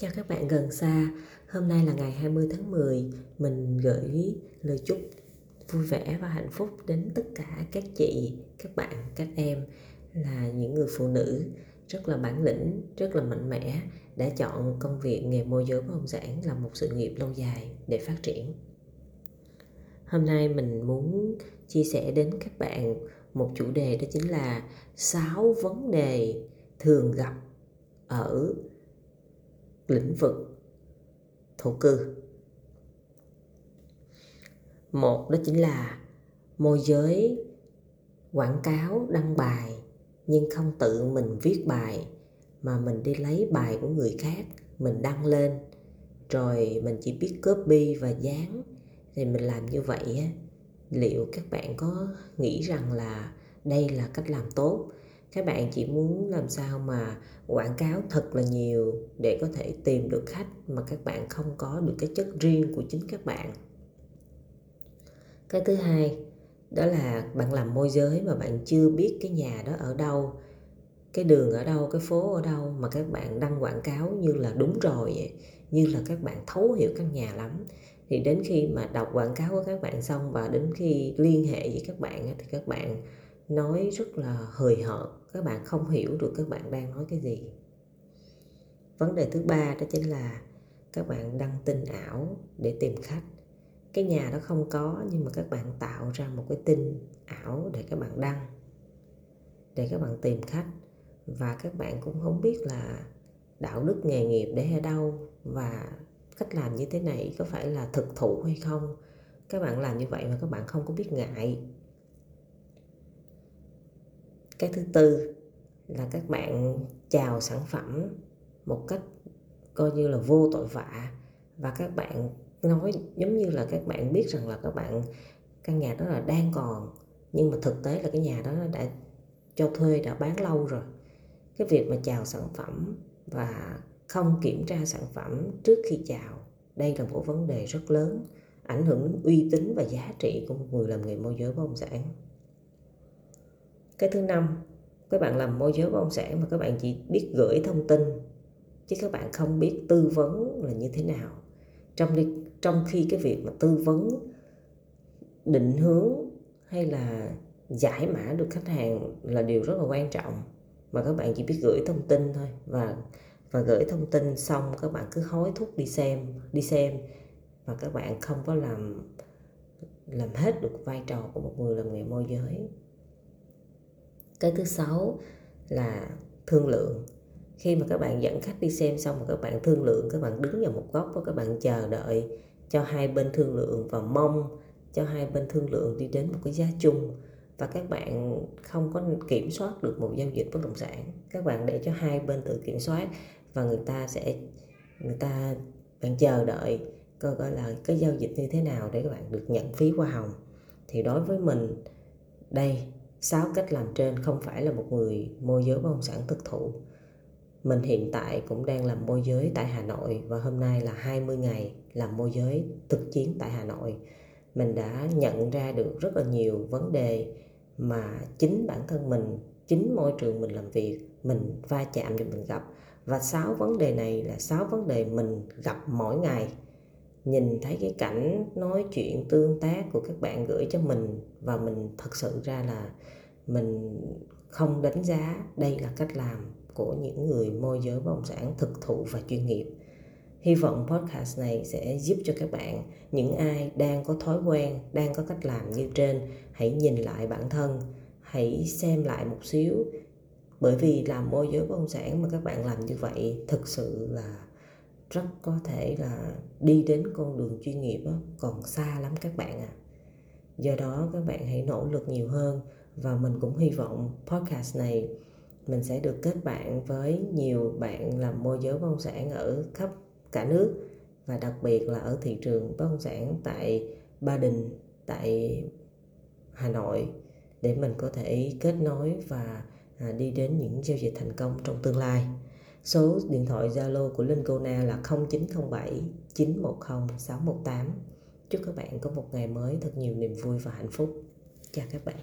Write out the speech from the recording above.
Chào các bạn gần xa, hôm nay là ngày 20 tháng 10 Mình gửi lời chúc vui vẻ và hạnh phúc đến tất cả các chị, các bạn, các em Là những người phụ nữ rất là bản lĩnh, rất là mạnh mẽ Đã chọn công việc nghề môi giới bất động sản là một sự nghiệp lâu dài để phát triển. Hôm nay mình muốn chia sẻ đến các bạn một chủ đề đó chính là 6 vấn đề thường gặp ở lĩnh vực thổ cư. Một đó chính là môi giới quảng cáo, đăng bài, nhưng không tự mình viết bài, mà mình đi lấy bài của người khác, mình đăng lên. Rồi mình chỉ biết copy và dán. Thì mình làm như vậy á, liệu các bạn có nghĩ rằng là đây là cách làm tốt? Các bạn chỉ muốn làm sao mà quảng cáo thật là nhiều để có thể tìm được khách mà các bạn không có được cái chất riêng của chính các bạn cái thứ hai, đó là bạn làm môi giới mà bạn chưa biết cái nhà đó ở đâu, cái đường ở đâu, cái phố ở đâu mà các bạn đăng quảng cáo như là đúng rồi vậy. như là các bạn thấu hiểu căn nhà lắm thì đến khi mà đọc quảng cáo của các bạn xong và đến khi liên hệ với các bạn thì các bạn nói rất là hời hợt, các bạn không hiểu được các bạn đang nói cái gì. Vấn đề thứ ba đó chính là các bạn đăng tin ảo để tìm khách. Cái nhà đó không có, nhưng mà các bạn tạo ra một cái tin ảo để các bạn đăng, để các bạn tìm khách. Và các bạn cũng không biết là đạo đức nghề nghiệp để ở đâu và cách làm như thế này có phải là thực thụ hay không. Các bạn làm như vậy mà các bạn không có biết ngại cái thứ tư là các bạn chào sản phẩm một cách coi như là vô tội vạ. Và các bạn nói giống như là các bạn biết rằng là các bạn, căn nhà đó là đang còn, nhưng mà thực tế là cái nhà đó đã cho thuê đã bán lâu rồi. Cái việc mà chào sản phẩm và không kiểm tra sản phẩm trước khi chào, đây là một vấn đề rất lớn, ảnh hưởng đến uy tín và giá trị của một người làm nghề môi giới bất động sản cái thứ năm, các bạn làm môi giới bất động sản mà các bạn chỉ biết gửi thông tin, chứ các bạn không biết tư vấn là như thế nào. Trong đi, trong khi cái việc mà tư vấn, định hướng hay là giải mã được khách hàng là điều rất là quan trọng. Mà các bạn chỉ biết gửi thông tin thôi, và và gửi thông tin xong các bạn cứ hối thúc đi xem đi xem. Và các bạn không có làm làm hết được vai trò của một người làm nghề môi giới cái thứ sáu là thương lượng. Khi mà các bạn dẫn khách đi xem xong mà các bạn thương lượng, các bạn đứng vào một góc và các bạn chờ đợi cho hai bên thương lượng và mong cho hai bên thương lượng đi đến một cái giá chung. Và các bạn không có kiểm soát được một giao dịch bất động sản. Các bạn để cho hai bên tự kiểm soát và người ta sẽ, người ta, bạn chờ đợi coi gọi là cái giao dịch như thế nào để các bạn được nhận phí hoa hồng. Thì đối với mình, đây sáu cách làm trên không phải là một người môi giới bất động sản thực thụ. Mình hiện tại cũng đang làm môi giới tại Hà Nội và hôm nay là 20 ngày làm môi giới thực chiến tại Hà Nội. Mình đã nhận ra được rất là nhiều vấn đề mà chính bản thân mình, chính môi trường mình làm việc, mình va chạm và mình gặp. Và sáu vấn đề này là sáu vấn đề mình gặp mỗi ngày nhìn thấy cái cảnh nói chuyện tương tác của các bạn gửi cho mình và mình thật sự ra là mình không đánh giá đây là cách làm của những người môi giới bất động sản thực thụ và chuyên nghiệp. Hy vọng podcast này sẽ giúp cho các bạn, những ai đang có thói quen, đang có cách làm như trên, hãy nhìn lại bản thân, hãy xem lại một xíu. Bởi vì làm môi giới bất động sản mà các bạn làm như vậy thực sự là rất có thể là đi đến con đường chuyên nghiệp đó, còn xa lắm các bạn ạ à. do đó các bạn hãy nỗ lực nhiều hơn và mình cũng hy vọng podcast này mình sẽ được kết bạn với nhiều bạn làm môi giới bất động sản ở khắp cả nước và đặc biệt là ở thị trường bất động sản tại Ba Đình, tại Hà Nội để mình có thể kết nối và à, đi đến những giao dịch thành công trong tương lai. Số điện thoại Zalo của Linh Cô Na là 0907 910 618. Chúc các bạn có một ngày mới thật nhiều niềm vui và hạnh phúc. Chào các bạn.